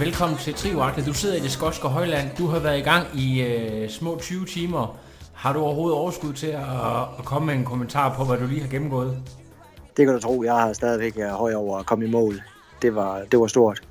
Velkommen til Trivagtet. Du sidder i det skotske højland. Du har været i gang i øh, små 20 timer. Har du overhovedet overskud til at, at komme med en kommentar på, hvad du lige har gennemgået? Det kan du tro, jeg har stadigvæk øh, høj over at komme i mål. Det var, det var stort.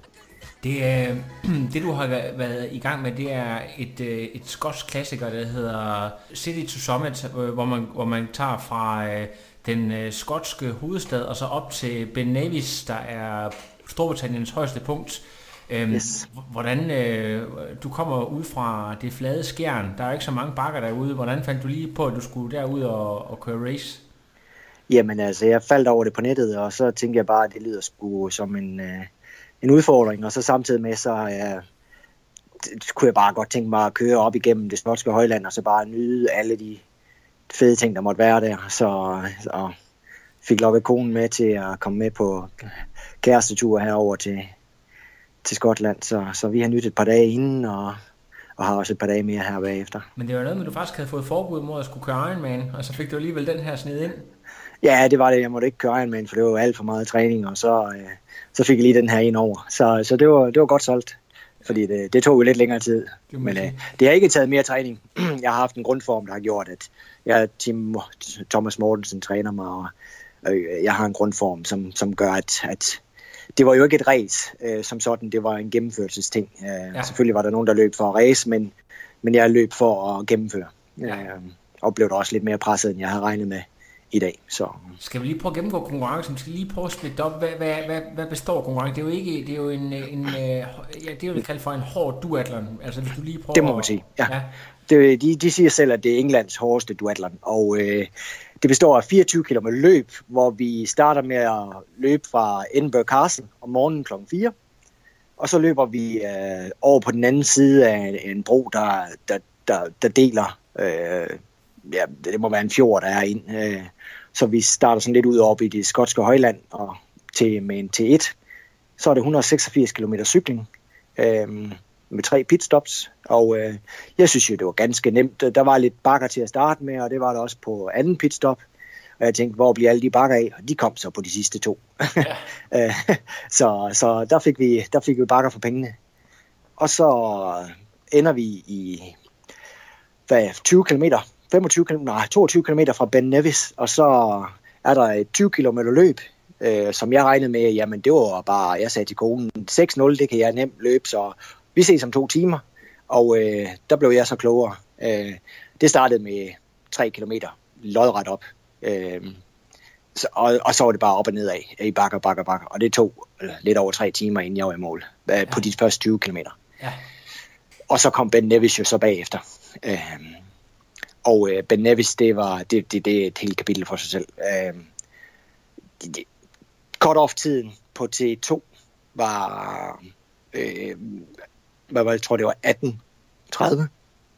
Det, er, det du har væ- været i gang med, det er et, øh, et skotsk klassiker, der hedder City to Summit, øh, hvor man, hvor man tager fra øh, den øh, skotske hovedstad og så op til Ben Nevis, der er Storbritanniens højeste punkt. Øhm, Yes. Hvordan, øh, du kommer ud fra det flade skjern, der er ikke så mange bakker derude. Hvordan fandt du lige på, at du skulle derud og, og køre race? Jamen altså, jeg faldt over det på nettet, og så tænkte jeg bare, at det lyder sgu som en, øh, en udfordring. Og så samtidig med, så øh, det- kunne jeg bare godt tænke mig at køre op igennem det skotske højland, og så bare nyde alle de fede ting, der måtte være der. Så, så fik lokket konen med til at komme med på kærestetur herover til, til Skotland. Så, så vi har nyttet et par dage inden, og, og har også et par dage mere her bagefter. Men det var noget med, at du faktisk havde fået forbud mod at skulle køre Ironman, og så fik du alligevel den her sned ind. Ja, det var det. Jeg måtte ikke køre Ironman, for det var alt for meget træning, og så, øh, så fik jeg lige den her ind over. Så, så det, var, det var godt solgt, fordi det, det tog jo lidt længere tid. må Men øh, det har ikke taget mere træning. jeg har haft en grundform, der har gjort, at jeg, Tim, Thomas Mortensen træner mig, og øh, jeg har en grundform, som, som gør, at, at det var jo ikke et race øh, som sådan, det var en gennemførelsesting. Øh, Ja. Selvfølgelig var der nogen, der løb for at race, men, men jeg løb for at gennemføre. Ja. Øh, og blev da også lidt mere presset, end jeg havde regnet med i dag. Så Skal vi lige prøve at gennemgå konkurrencen? Vi skal lige prøve at splitte op. Hvad, hvad, hvad, hvad består konkurrencen? Det er jo ikke, det er jo en, en øh, ja, det er jo kaldt for en hård duatlon. Altså hvis du lige prøver Det må man sige, ja. ja. det, de, de siger selv, at det er Englands hårdeste duatlon, og øh, det består af 24 km løb, hvor vi starter med at løbe fra Edinburgh Castle om morgenen kl. 4, og så løber vi øh, over på den anden side af en bro, der, der, der, der deler, øh, ja, det må være en fjord, der er ind. Øh, så vi starter sådan lidt ud op i det skotske højland og til, med en T1. Så er det 186 km cykling øh, med tre pitstops, og øh, jeg synes jo, det var ganske nemt. Der var lidt bakker til at starte med, og det var der også på anden pitstop. Og jeg tænkte, hvor bliver alle de bakker af? Og de kom så på de sidste to. Øh, så så der, fik vi, der fik vi bakker for pengene. Og så ender vi i hvad, 20 km, 25 km, nej, 22 km fra Ben Nevis, og så er der et 20 km løb, øh, som jeg regnede med, jamen det var bare, jeg sagde til konen, 6-0, det kan jeg nemt løbe, så vi ses om to timer. Og øh, der blev jeg så klogere. Øh, det startede med 3 km lodret op. Øh, så, og, og så var det bare op og nedad i bakker, bakker, bakker. Og det tog øh, lidt over tre timer, inden jeg var i mål øh, på de første 20 km. Ja. Og så kom Ben Nevis jo så bagefter. Øh, og øh, Ben Nevis, det var det, det, det er et helt kapitel for sig selv. Øh, det, det, cut-off-tiden på T2 var, øh, hvad var jeg tror det var 18.30,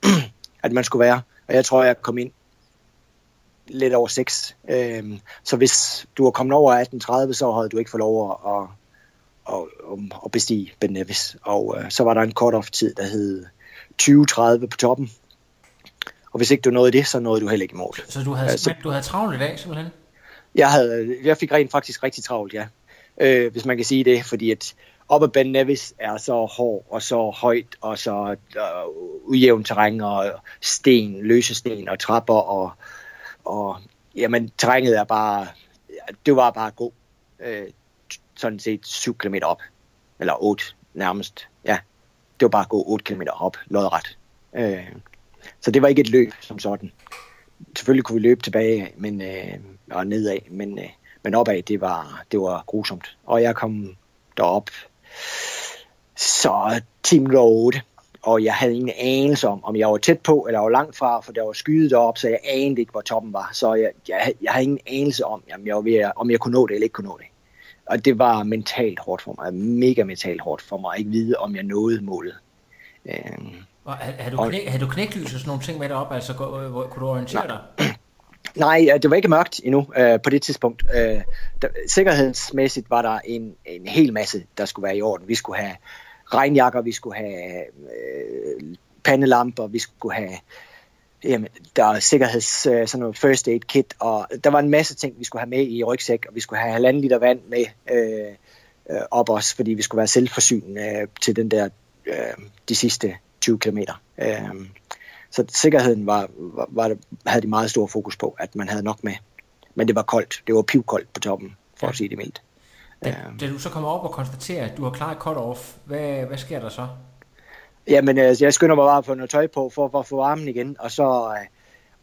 at man skulle være. Og jeg tror, jeg kom ind lidt over 6. Øh, så hvis du var kommet over 18.30, så havde du ikke fået lov at, at, at, at bestige Ben Nevis. Og øh, så var der en cut-off-tid, der hed 20.30 på toppen. Og hvis ikke du nåede det, så nåede du heller ikke i mål. Så du havde, ja, så- du havde travlt i dag, simpelthen? Jeg, havde, jeg fik rent faktisk rigtig travlt, ja. Øh, hvis man kan sige det, fordi at op ad Ben Nevis er så hård og så højt og så øh, ujævn terræn og sten, løse sten og trapper og, og jamen terrænet er bare, det var bare god. Øh, sådan set 7 km op, eller 8 nærmest, ja. Det var bare at gå 8 km op, lodret. Øh, så det var ikke et løb som sådan selvfølgelig kunne vi løbe tilbage men, øh, og nedad, men, øh, men opad, det var, det var grusomt. Og jeg kom derop. Så team lå 8, og jeg havde ingen anelse om, om jeg var tæt på, eller var langt fra, for der var skyet derop, så jeg anede ikke, hvor toppen var. Så jeg, jeg, jeg havde ingen anelse om, jamen, jeg var ved, at- om jeg kunne nå det eller ikke kunne nå det. Og det var mentalt hårdt for mig, mega mentalt hårdt for mig, at ikke vide, om jeg nåede målet. Øhm, Og havde, havde, du knæ, havde du knæklys og sådan nogle ting med derop? Altså, gå- øh, kunne du orientere dig? Nej, øh, det var ikke mørkt endnu øh, på det tidspunkt. Øh, der, sikkerhedsmæssigt var der en, en hel masse, der skulle være i orden. Vi skulle have regnjakker, vi skulle have øh, pandelamper, vi skulle have jamen, der er sikkerheds, øh, sådan noget first aid kit, og der var en masse ting, vi skulle have med i rygsæk, og vi skulle have halvanden liter vand med øh, øh, op os, fordi vi skulle være selvforsynende øh, til den der, øh, de sidste 20 kilometer. Øh, så sikkerheden var, var, var, havde de meget stor fokus på, at man havde nok med. Men det var koldt. Det var pivkoldt på toppen, for at sige det mildt. Da, da du så kommer op og konstaterer, at du har klaret cut-off, hvad, hvad sker der så? Jamen, øh, jeg skynder mig bare at få noget tøj på, for, for at få varmen igen, og så, øh,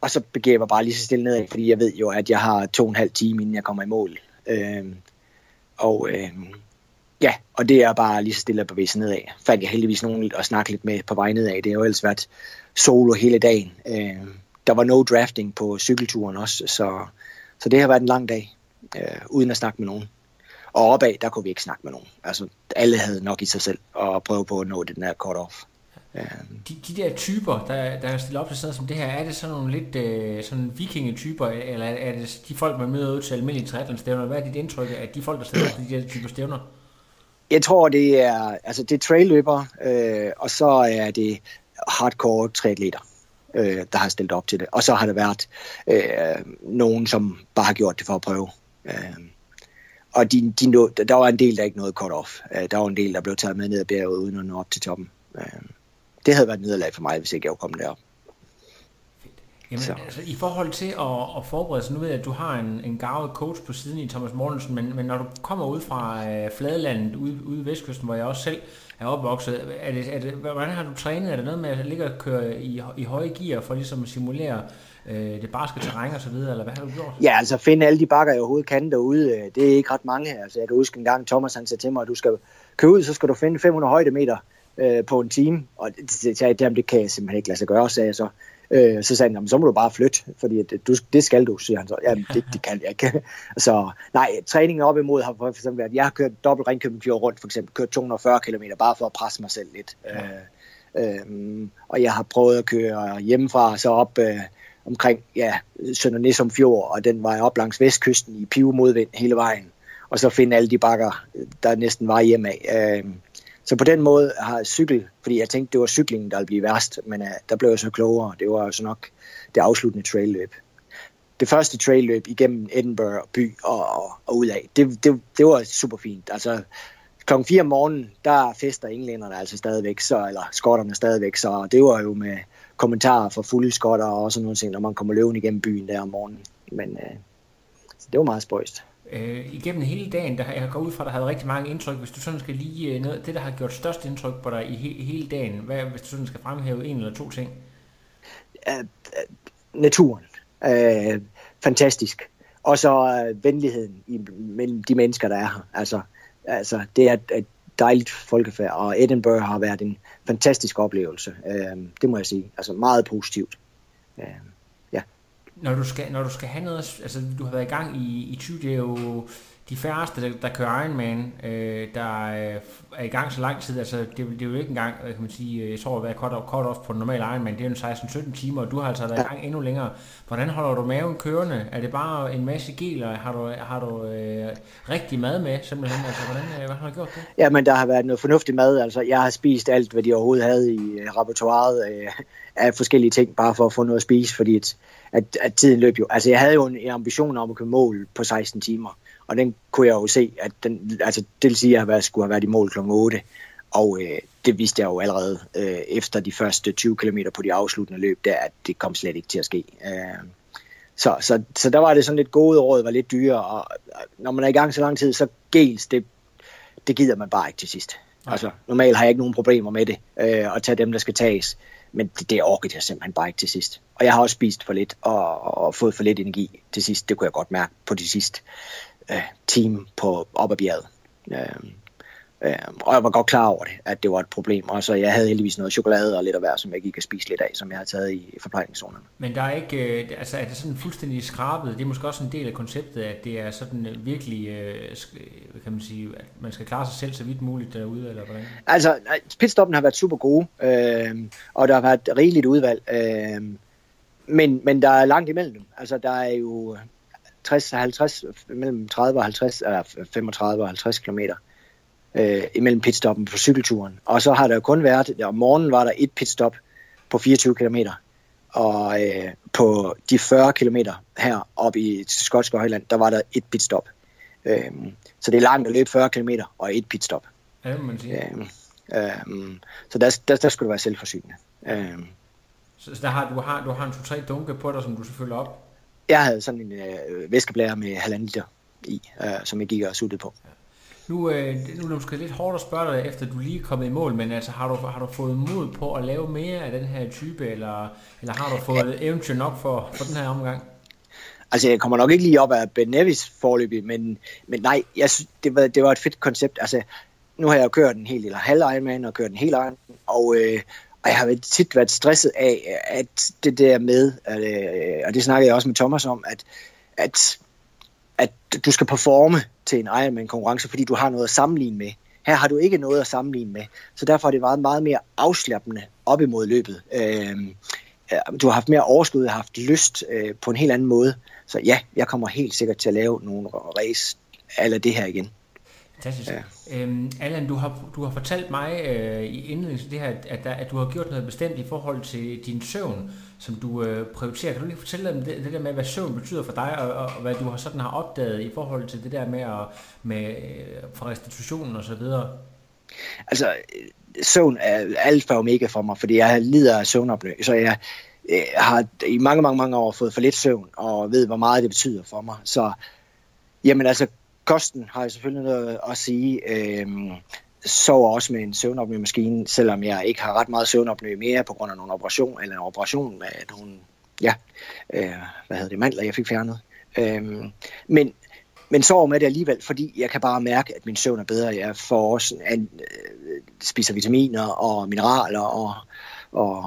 og så begiver jeg mig bare lige så stille nedad, fordi jeg ved jo, at jeg har to og en halv time, inden jeg kommer i mål. Øh, og øh, ja, og det er bare lige så stille på bevæge nedad. Fandt jeg heldigvis nogen at snakke lidt med på vej nedad. Det har jo ellers været solo hele dagen. Øh, der var no drafting på cykelturen også, så, så det har været en lang dag, øh, uden at snakke med nogen. Og opad, der kunne vi ikke snakke med nogen. Altså, alle havde nok i sig selv at prøve på at nå den her cut-off. Øh. De, de der typer, der, der er stillet op til sådan noget som det her, er det sådan nogle lidt øh, sådan vikingetyper, eller er det de folk, man møder ud til almindelige triathlon-stævner? Hvad er dit indtryk af de folk, der stiller op til de der typer stævner? Jeg tror, det er, altså det er trailløber, øh, og så er det hardcore triatleter, øh, der har stillet op til det. Og så har der været øh, nogen, som bare har gjort det for at prøve. Øh, og de, de nå, der var en del, der ikke nåede cut-off. Øh, der var en del, der blev taget med ned ad bjerget uden at nå op til toppen. Øh, det havde været nederlag for mig, hvis ikke jeg var kommet derop. Jamen, Så. altså, i forhold til at, at forberede sig, nu ved jeg, at du har en, en gavet coach på siden i Thomas Mortensen, men, men når du kommer ud fra øh, Fladelandet, ude, ude i Vestkysten, hvor jeg også selv er opvokset, er det, er det, hvordan har du trænet? Er det noget med at ligge og køre i, i høje gear for ligesom at simulere øh, det barske terræn og så videre, eller hvad har du gjort? Ja, altså finde alle de bakker, jeg overhovedet kan derude, øh, det er ikke ret mange. Altså, jeg kan huske en gang, Thomas han sagde til mig, at du skal køre ud, så skal du finde 500 højdemeter øh, på en time. Og det, det, det, det, det kan jeg simpelthen ikke lade sig gøre, sagde jeg så. Øh, så sagde han, "Jamen, så må du bare flytte, fordi at, du, det skal du, siger han så. Jamen, det, det kan jeg ikke. så nej, træningen op imod har for eksempel været, jeg har kørt dobbelt Ringkøbing Fjord rundt, for eksempel kørt 240 km, bare for at presse mig selv lidt. Øh, øh, og jeg har prøvet at køre hjemmefra, så op øh, omkring ja, Sønder Nissum Fjord, og den vej op langs vestkysten i pive modvind hele vejen. Og så finde alle de bakker, der næsten var hjemme af. Øh, så på den måde har cykel, fordi jeg tænkte, det var cyklingen, der ville blive værst, men uh, der blev jeg så klogere. Det var så nok det afsluttende trailløb. Det første trailløb igennem Edinburgh by og, og, og ud af, det, det, det var super fint. Altså klokken 4 om morgenen, der fester englænderne altså stadigvæk, så, eller skotterne stadigvæk, så det var jo med kommentarer fra fulde skotter og sådan nogle ting, når man kommer løven igennem byen der om morgenen. Men uh, det var meget spøjst. Øh, igennem hele dagen, der, har- jeg går ud fra, at der har været rigtig mange indtryk. Hvis du sådan skal lige øh, noget, det, der har gjort størst indtryk på dig i, he, hele dagen, hvad, hvis du sådan skal fremhæve en eller to ting? Øh, naturen. Øh, fantastisk. Og så øh, venligheden i, mellem de mennesker, der er her. Altså, altså det er et, dejligt folkefærd, og Edinburgh har været en fantastisk oplevelse. Øh, det må jeg sige. Altså meget positivt. Øh. Når du skal, når du skal have noget, altså du har været i gang i, i 20, det er jo de færreste, der, der kører Ironman, øh, der er i gang så lang tid, altså det, det er jo ikke engang, kan man sige, øh, jeg tror at være cut, off, cut off på en normal Ironman, det er jo 16-17 timer, og du har altså været i gang endnu længere. Hvordan holder du maven kørende? Er det bare en masse gel, og Har du, har du øh, rigtig mad med, simpelthen? Altså, hvordan, øh, hvordan har du gjort det? ja, men der har været noget fornuftig mad. Altså, jeg har spist alt, hvad de overhovedet havde i øh, repertoireet øh, af forskellige ting, bare for at få noget at spise, fordi at, at, at tiden løb jo. Altså, jeg havde jo en, en ambition om at kunne mål på 16 timer, og den kunne jeg jo se, at den, altså, det vil sige, at jeg været, skulle have været i mål kl. 8, og øh, det vidste jeg jo allerede øh, efter de første 20 km på de afsluttende løb, der, at det kom slet ikke til at ske. Øh, så, så, så der var det sådan lidt gode råd, var lidt dyre, og og når man er i gang så lang tid, så gels, det, det gider man bare ikke til sidst. Altså, normalt har jeg ikke nogen problemer med det, øh, at tage dem, der skal tages, men det, det orkede jeg simpelthen bare ikke til sidst. Og jeg har også spist for lidt, og, og fået for lidt energi til sidst, det kunne jeg godt mærke på de sidste øh, time på op ad bjerget. Øh, Øh, og jeg var godt klar over det, at det var et problem. Og så jeg havde heldigvis noget chokolade og lidt af hver, som jeg gik og spise lidt af, som jeg havde taget i forplejningszonerne. Men der er ikke, øh, altså er det sådan fuldstændig skrabet? Det er måske også en del af konceptet, at det er sådan øh, virkelig, øh, hvad kan man sige, at man skal klare sig selv så vidt muligt derude, eller hvordan? Altså, pitstoppen har været super gode, øh, og der har været rigeligt udvalg. Øh, men, men der er langt imellem dem. Altså, der er jo 60 50, mellem 30 og 50, eller 35 og 50 kilometer øh, imellem pitstoppen på cykelturen. Og så har der jo kun været, om morgenen var der et pitstop på 24 kilometer, og øh, på de 40 kilometer her oppe i Skotske Højland, der var der et pitstop. Øh, så det er langt at løbe 40 kilometer og et pitstop. Ja, man sige. Øh, øh, så der, der, der skulle du være selvforsynende. Øh, Så, der har, du, har, du har en to-tre dunke på dig, som du selvfølgelig op. jeg havde sådan en øh, væskeblære med halvanden liter i, øh, som jeg gik og suttede på. Nu, øh, nu er det måske lidt hårdt at spørge dig, efter du lige er kommet i mål, men altså, har du, har du fået mod på at lave mere af den her type, eller, eller har du fået eventyr nok for, for den her omgang? Altså, jeg kommer nok ikke lige op af Ben Nevis forløbig, men, men nej, jeg synes, det, var, det var et fedt koncept. Altså, nu har jeg jo kørt en hel eller halv Ironman og kørt en hel Ironman, og, øh, og jeg har tit været stresset af, at det der med, at, øh, og det snakkede jeg også med Thomas om, at, at, at du skal performe til en Ironman-konkurrence, fordi du har noget at sammenligne med. Her har du ikke noget at sammenligne med, så derfor har det været meget mere afslappende op imod løbet. Øh, du har haft mere overskud, har haft lyst øh, på en helt anden måde. Så ja, jeg kommer helt sikkert til at lave nogle race eller det her igen. Fantastisk. Ja. Øhm, Allan, du har, du har fortalt mig øh, i indledningen det her, at, der, at du har gjort noget bestemt i forhold til din søvn, som du øh, prioriterer. Kan du lige fortælle dem det, det der med, hvad søvn betyder for dig, og, og, og hvad du har sådan har opdaget i forhold til det der med, at, med øh, for restitutionen og så videre? Altså, søvn er alfa og omega for mig, fordi jeg lider af søvnopnø, så jeg øh, har i mange, mange, mange år fået for lidt søvn, og ved, hvor meget det betyder for mig. Så, jamen altså, kosten har jeg selvfølgelig noget at sige. Øh, sover også med en søvnopnø-maskine, selvom jeg ikke har ret meget søvnopnø mere på grund af nogle operation, eller en operation med nogle, ja, øh, hvad hedder det, mandler, jeg fik fjernet. Øh, men, men sover med det alligevel, fordi jeg kan bare mærke, at min søvn er bedre. Jeg får også an, øh, spiser vitaminer og mineraler og, og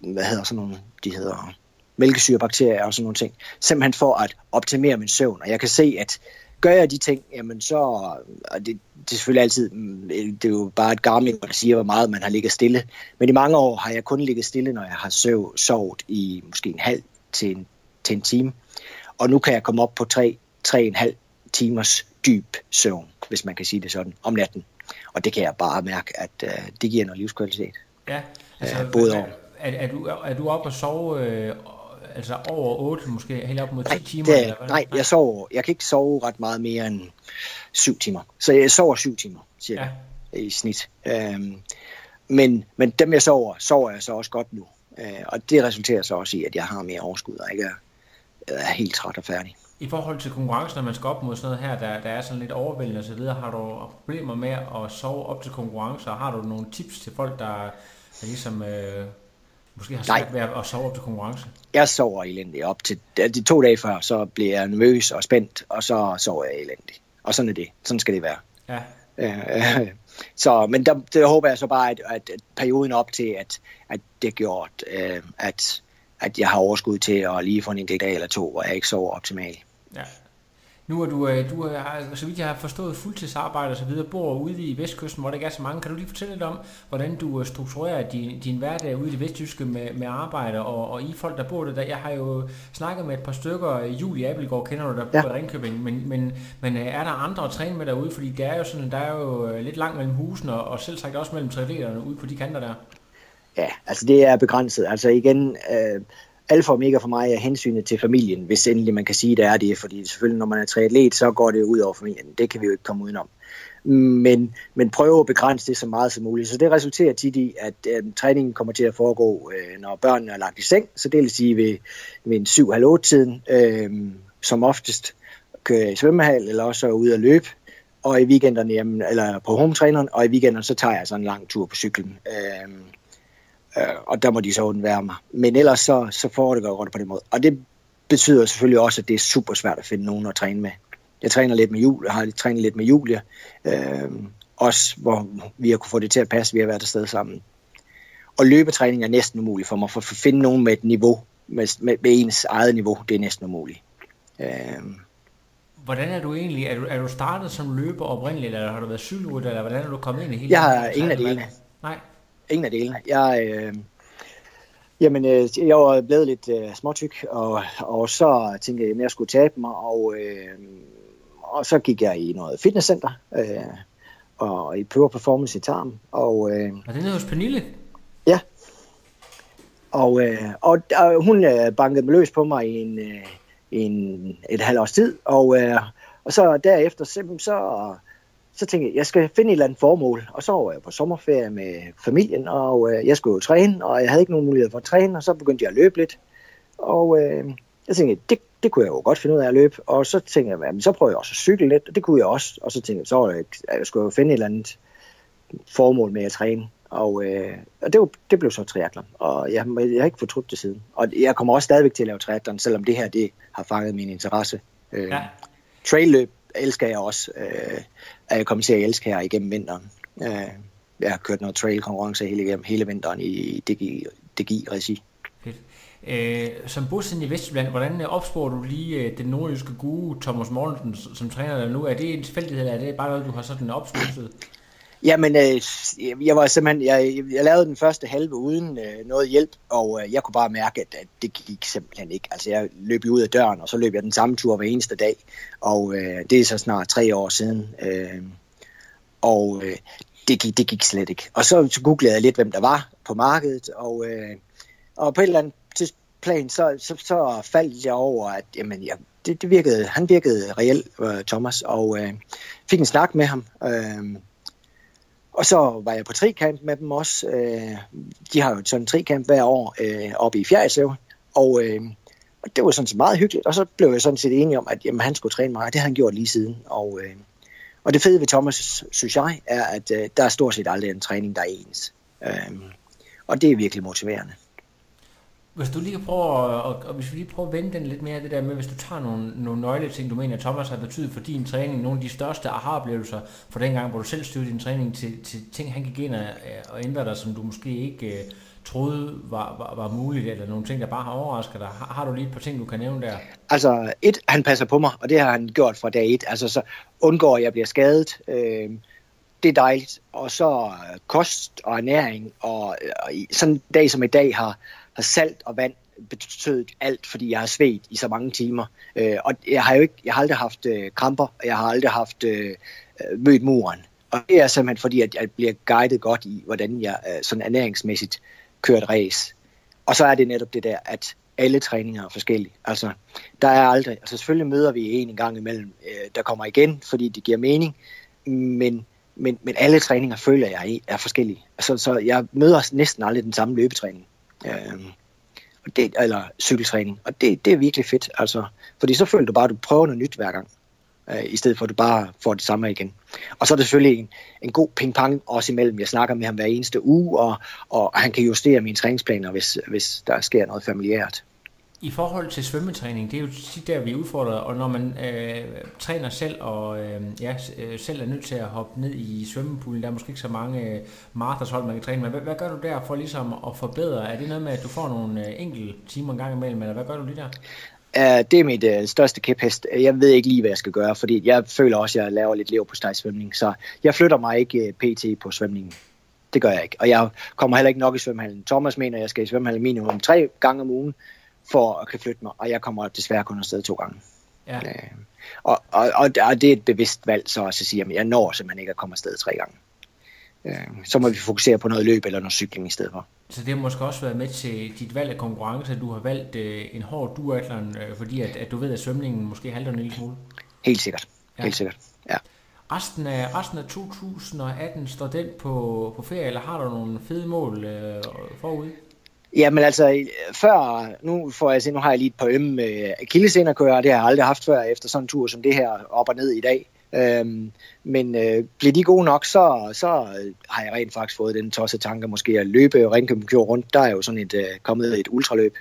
hvad hedder sådan nogle, de hedder mælkesyrebakterier og sådan nogle ting. Simpelthen for at optimere min søvn. Og jeg kan se, at gør jeg de ting, jamen så, og det, det er selvfølgelig altid, mm, det er jo bare et Garmin, der siger, hvor meget man har ligget stille. Men i mange år har jeg kun ligget stille, når jeg har søv, sovet i måske en halv til en, til en time. Og nu kan jeg komme op på tre, tre en halv timers dyb søvn, hvis man kan sige det sådan, om natten. Og det kan jeg bare mærke, at uh, det giver noget livskvalitet. Ja, altså, Ja, både er, og. er, er, du, er du oppe og sove øh, altså over 8, måske helt op mod 10 Nej, timer? det, eller er, hvad? nej, jeg sover. Jeg kan ikke sove ret meget mere end syv timer. Så jeg sover syv timer, cirka, Ja. i snit. Øhm, men, men dem, jeg sover, sover jeg så også godt nu. Øh, og det resulterer så også i, at jeg har mere overskud, og ikke er, er helt træt og færdig. I forhold til konkurrencen, når man skal op mod sådan noget her, der, der er sådan lidt overvældende videre, har du problemer med at sove op til konkurrencer? Har du nogle tips til folk, der, der ligesom øh, måske har svært ved at sove op til konkurrence? Jeg sover elendigt op til de to dage før, så bliver jeg nervøs og spændt, og så sover jeg elendigt. Og sådan er det. Sådan skal det være. Ja, Øh, så, men der, der håber jeg så bare, at, at, at perioden op til, at, at det er gjort, øh, at, at jeg har overskud til at lige få en enkelt dag eller to, hvor jeg ikke sover optimalt. ja. Nu er du, øh, du er, så vidt jeg har forstået, fuldtidsarbejde og så videre, bor ude i Vestkysten, hvor der ikke er så mange. Kan du lige fortælle lidt om, hvordan du øh, strukturerer din, din hverdag ude i det vestjyske med, med arbejde, og, og I folk, der bor der? Jeg har jo snakket med et par stykker, Julie Appelgaard kender du, der bor Ja. i Ringkøbing, men, men, men øh, er der andre at træne med derude? Fordi det er jo sådan, der er jo øh, lidt langt mellem husene, og, og selv sagt også mellem triatleterne ude på de kanter der. Ja, altså det er begrænset. Altså igen, øh, alfa og omega for mig er hensynet til familien, hvis endelig man kan sige, det er det. Fordi selvfølgelig, når man er triatlet, så går det ud over familien. Det kan vi jo ikke komme udenom. Men, men prøve at begrænse det så meget som muligt. Så det resulterer tit i, at øh, træningen kommer til at foregå, øh, når børnene er lagt i seng. Så det vil sige ved, ved en 7-8 tiden, øh, som oftest kører i svømmehal, eller også er ude at løbe. Og i weekenderne, jamen, eller på hometræneren, og i weekenderne, så tager jeg så en lang tur på cyklen. Øh, Øh, og der må de så undvære mig. Men ellers så, så foregår det på den måde. Og det betyder selvfølgelig også, at det er super svært at finde nogen at træne med. Jeg træner lidt med Julie, har trænet lidt med Julie, øh, også hvor vi har kunne få det til at passe, vi har været afsted sammen. Og løbetræning er næsten umuligt for mig, for at finde nogen med et niveau, med, med, med ens eget niveau, det er næsten umuligt. Øh, Hvordan er du egentlig? Er du, er du startet som løber oprindeligt, eller har du været cykelrytter, eller hvordan er du kommet ind i hele Jeg har ingen af delene. Nej. Ingen af delene. Jeg, øh, jamen, øh, jeg var blevet lidt øh, småtyk, og, og så tænkte jeg, at jeg skulle tabe mig, og, øh, og så gik jeg i noget fitnesscenter, øh, og i Pure Performance i Tarm, og, øh, Og den er hos Pernille. ja, og, øh, og der, hun øh, bankede mig løs på mig i en, øh, en, et halvt års tid, og, øh, og så derefter, så, så, så tænkte jeg, jeg skal finde et eller andet formål, og så var jeg på sommerferie med familien, og øh, jeg skulle jo træne, og jeg havde ikke nogen mulighed for at træne, og så begyndte jeg at løbe lidt, og øh, jeg tænkte, det, det kunne jeg jo godt finde ud af at løbe, og så tænkte jeg, jamen, så prøver jeg også at cykle lidt, og det kunne jeg også, og så tænkte jeg, så var jeg, jeg skulle jo finde et eller andet formål med at træne, og, øh, og det, var, det blev så triathlon, og jeg, jeg har ikke fortrudt det siden, og jeg kommer også stadigvæk til at lave triathlon, selvom det her, det har fanget min interesse. Øh, Ja. Trailløb elsker jeg også, øh, at jeg kommer til at elske her igennem vinteren. Øh, jeg har kørt noget trail-konkurrence hele, igennem, hele vinteren i DGI Regi. Fedt. Øh, som bosiddende i Vestjylland, hvordan opsporer du lige øh, den nordjyske guru Thomas Mortensen, som træner dig nu? Er det en tilfældighed, eller er det bare noget, du har sådan opsluset? Jamen, øh, jeg var simpelthen, jeg, jeg lavede den første halve uden øh, noget hjælp, og øh, jeg kunne bare mærke, at, at det gik simpelthen ikke. Altså, jeg løb ud af døren, og så løb jeg den samme tur hver eneste dag, og øh, det er så snart tre år siden. Øh, og øh, det, gik, det gik slet ikke. Og så, så googlede jeg lidt, hvem der var på markedet, og, øh, og på et eller andet plan, så, så, så faldt jeg over, at jamen, jeg, det, det virkede, han virkede reelt, øh, Thomas, og øh, fik en snak med ham. Øh, og så var jeg på trikamp med dem også. Øh, de har jo sådan en trikamp hver år øh, oppe i Fjerdslev. Og, øh, og det var sådan set meget hyggeligt. Og så blev jeg sådan set enig om, at jamen, han skulle træne mig. Det har han gjort lige siden. Og, øh, og det fede ved Thomas, synes jeg, er, at øh, der er stort set aldrig en træning, der er ens. Øh, og det er virkelig motiverende. Hvis du lige prøver, og, og hvis vi lige prøver at vende den lidt mere, det der med, hvis du tager nogle, nogle nøgleting, du mener, Thomas har betydet for din træning, nogle af de største aha-oplevelser fra den gang, hvor du selv styrte din træning til, til ting, han gik ind og, og ændrede dig, som du måske ikke uh, troede var, var, var muligt, eller nogle ting, der bare har overrasket dig. Har, har du lige et par ting, du kan nævne der? Altså, et, han passer på mig, og det har han gjort fra dag et. Altså, så undgår, at jeg bliver skadet. Øh, det er dejligt. Og så kost og ernæring, og, og sådan en dag som i dag har, har salt og vand betydet alt, fordi jeg har svedt i så mange timer. Øh, og jeg har jo ikke, jeg har aldrig haft øh, kramper, og jeg har aldrig haft øh, øh mødt muren. Og det er simpelthen fordi, at jeg bliver guidet godt i, hvordan jeg øh, sådan ernæringsmæssigt kører et race. Og så er det netop det der, at alle træninger er forskellige. Altså, der er aldrig, altså selvfølgelig møder vi en en gang imellem, øh, der kommer igen, fordi det giver mening, men, men, men alle træninger føler jeg er forskellige. Altså, så jeg møder næsten aldrig den samme løbetræning. Øh, og det, eller cykeltræning. Og det, det er virkelig fedt, altså, fordi så føler du bare, at du prøver noget nyt hver gang, øh, i stedet for at du bare får det samme igen. Og så er det selvfølgelig en, en god ping-pong også imellem. Jeg snakker med ham hver eneste uge, og, og han kan justere mine træningsplaner, hvis, hvis der sker noget familiært. I forhold til svømmetræning, det er jo tit der, vi er udfordret, og når man øh, træner selv, og øh, ja, øh, selv er nødt til at hoppe ned i svømmepoolen, der er måske ikke så mange øh, hold man kan træne med. Hvad, hvad gør du der for ligesom at forbedre? Er det noget med, at du får nogle øh, enkelte timer en gang imellem, eller hvad gør du lige der? Uh, det er mit uh, største kæphest. Jeg ved ikke lige, hvad jeg skal gøre, fordi jeg føler også, at jeg laver lidt lever på svømning, så jeg flytter mig ikke øh, uh, pt. på svømningen. Det gør jeg ikke. Og jeg kommer heller ikke nok i svømmehallen. Thomas mener, at jeg skal i svømmehallen minimum tre gange om ugen, for at kan flytte mig, og jeg kommer desværre kun afsted to gange. Ja. Øh, og, og, og, og det er et bevidst valg så at sige, at jeg når simpelthen ikke at komme afsted tre gange. Øh, så må vi fokusere på noget løb eller noget cykling i stedet for. Så det har måske også været med til dit valg af konkurrence, at du har valgt øh, en hård duathlon, øh, fordi at, at du ved, at svømningen måske halter en lille smule. Helt sikkert. Ja. Helt sikkert. Ja. Resten af, resten af 2018, står den på, på ferie, eller har du nogle fede mål øh, forud? Jamen altså, før, nu får jeg se, nu har jeg lige et par ømme øh, med akillesenerkører, det har jeg aldrig haft før efter sådan en tur som det her op og ned i dag. Øhm, men øh, bliver de gode nok, så, så øh, har jeg rent faktisk fået den tosse tanke måske at løbe Ringkøbing køre rundt. Der er jo sådan et, øh, kommet et ultraløb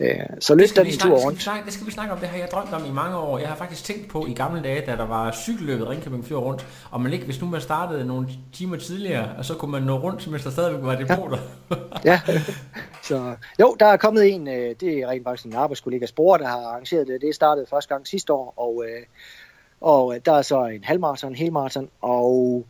Øh, så løb den vi en tur det, skal vi rundt. det skal vi snakke om, det har jeg drømt om i mange år. Jeg har faktisk tænkt på i gamle dage, da der var cykelløbet Ringkøbing Fjord rundt, og man ikke, hvis nu man startede nogle timer tidligere, og så kunne man nå rundt, mens der stadigvæk var depoter. Ja. Så, jo, der er kommet en, øh, det er rent faktisk en arbejdskollega Spore, der har arrangeret det. Det startede første gang sidste år, og, øh, og der er så en halvmarathon, en helmarathon, og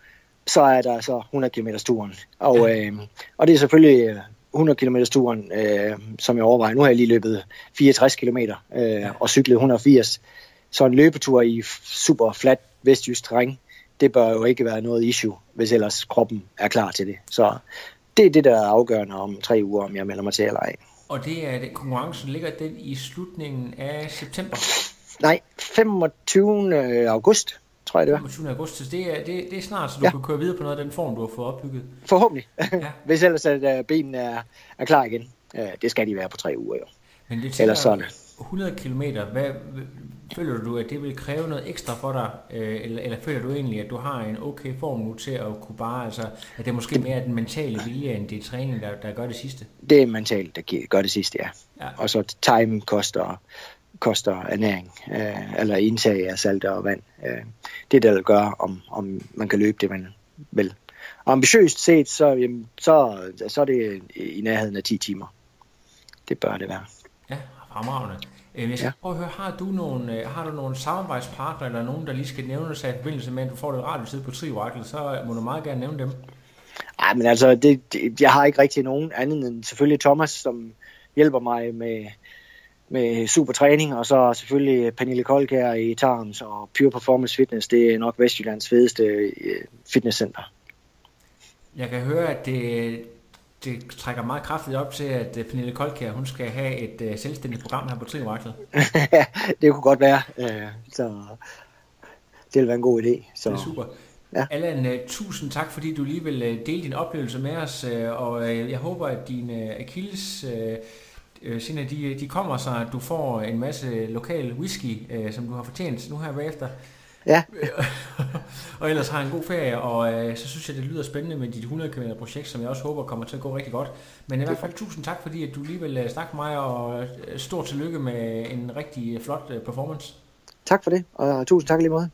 så er der så 100 km turen. Og, øh, og det er selvfølgelig øh, 100 km turen, øh, som jeg overvejer. Nu har jeg lige løbet 64 km øh, og cyklet 180. Så en løbetur i super flat vestjysk terræn, det bør jo ikke være noget issue, hvis ellers kroppen er klar til det. Så det er det, der er afgørende om tre uger, om jeg melder mig til eller ej. og det er, det, konkurrencen ligger den i slutningen af september, Nej, 25. august, tror jeg det var. 25. august, så det er, det, det er snart, så du Ja. kan køre videre på noget af den form, du har fået opbygget. Forhåbentlig. Ja. Hvis ellers at øh, benene er, er klar igen. Øh, det skal de være på tre uger jo. Men det Ellers så er tænker, det. 100 km, hvad, føler du, at det vil kræve noget ekstra for dig, øh, eller, eller føler du egentlig, at du har en okay form nu til at kunne bare, altså, at det er måske mere den mentale vilje, end det er træning, der, der gør det sidste? Det er mentalt, der gør det sidste, ja. Ja. Og så time koster, koster ernæring, øh, eller indtag af salt og vand. Øh, det er det, der gør, om, om man kan løbe det, man vil. Og ambitiøst set, så, jamen, så, så er det i nærheden af 10 timer. Det bør det være. Ja, fremragende. Øh, Jeg skal Ja. prøve at høre, har du nogle, øh, har du nogle samarbejdspartnere, eller nogen, der lige skal nævne sig i forbindelse med, at du får lidt radiotid på Triorakkel, så må du meget gerne nævne dem. Ej, men altså, det, det, jeg har ikke rigtig nogen anden end selvfølgelig Thomas, som hjælper mig med, med super træning, og så selvfølgelig Pernille Koldkær i Tarms og Pure Performance Fitness. Det er nok Vestjyllands fedeste øh, fitnesscenter. Jeg kan høre, at det, det trækker meget kraftigt op til, at øh, Pernille Koldkær, hun skal have et uh, selvstændigt program her på Triorakkel. det kunne godt være, øh, så det vil være en god idé. Så, Det er super. Ja. Allan, tusind tak, fordi du lige vil dele din oplevelse med os, og jeg håber, at dine uh, Achilles... Øh, Sina, de, de kommer så, at du får en masse lokal whisky, øh, som du har fortjent nu her bagefter. Ja, og ellers har en god ferie, og øh, så synes jeg, det lyder spændende med dit 100 km projekt, som jeg også håber kommer til at gå rigtig godt. Men i hvert fald tusind tak, fordi at du lige vil øh, snakke med mig, og øh, stort tillykke med en rigtig flot øh, performance. tak for det, og tusind tak lige måde.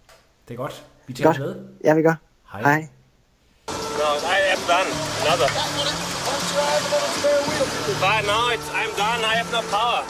Det er godt. Vi tager med. Ja, vi gør. Hej. Hej. No, I am done. Another. But no, it's, I'm done. I have no power.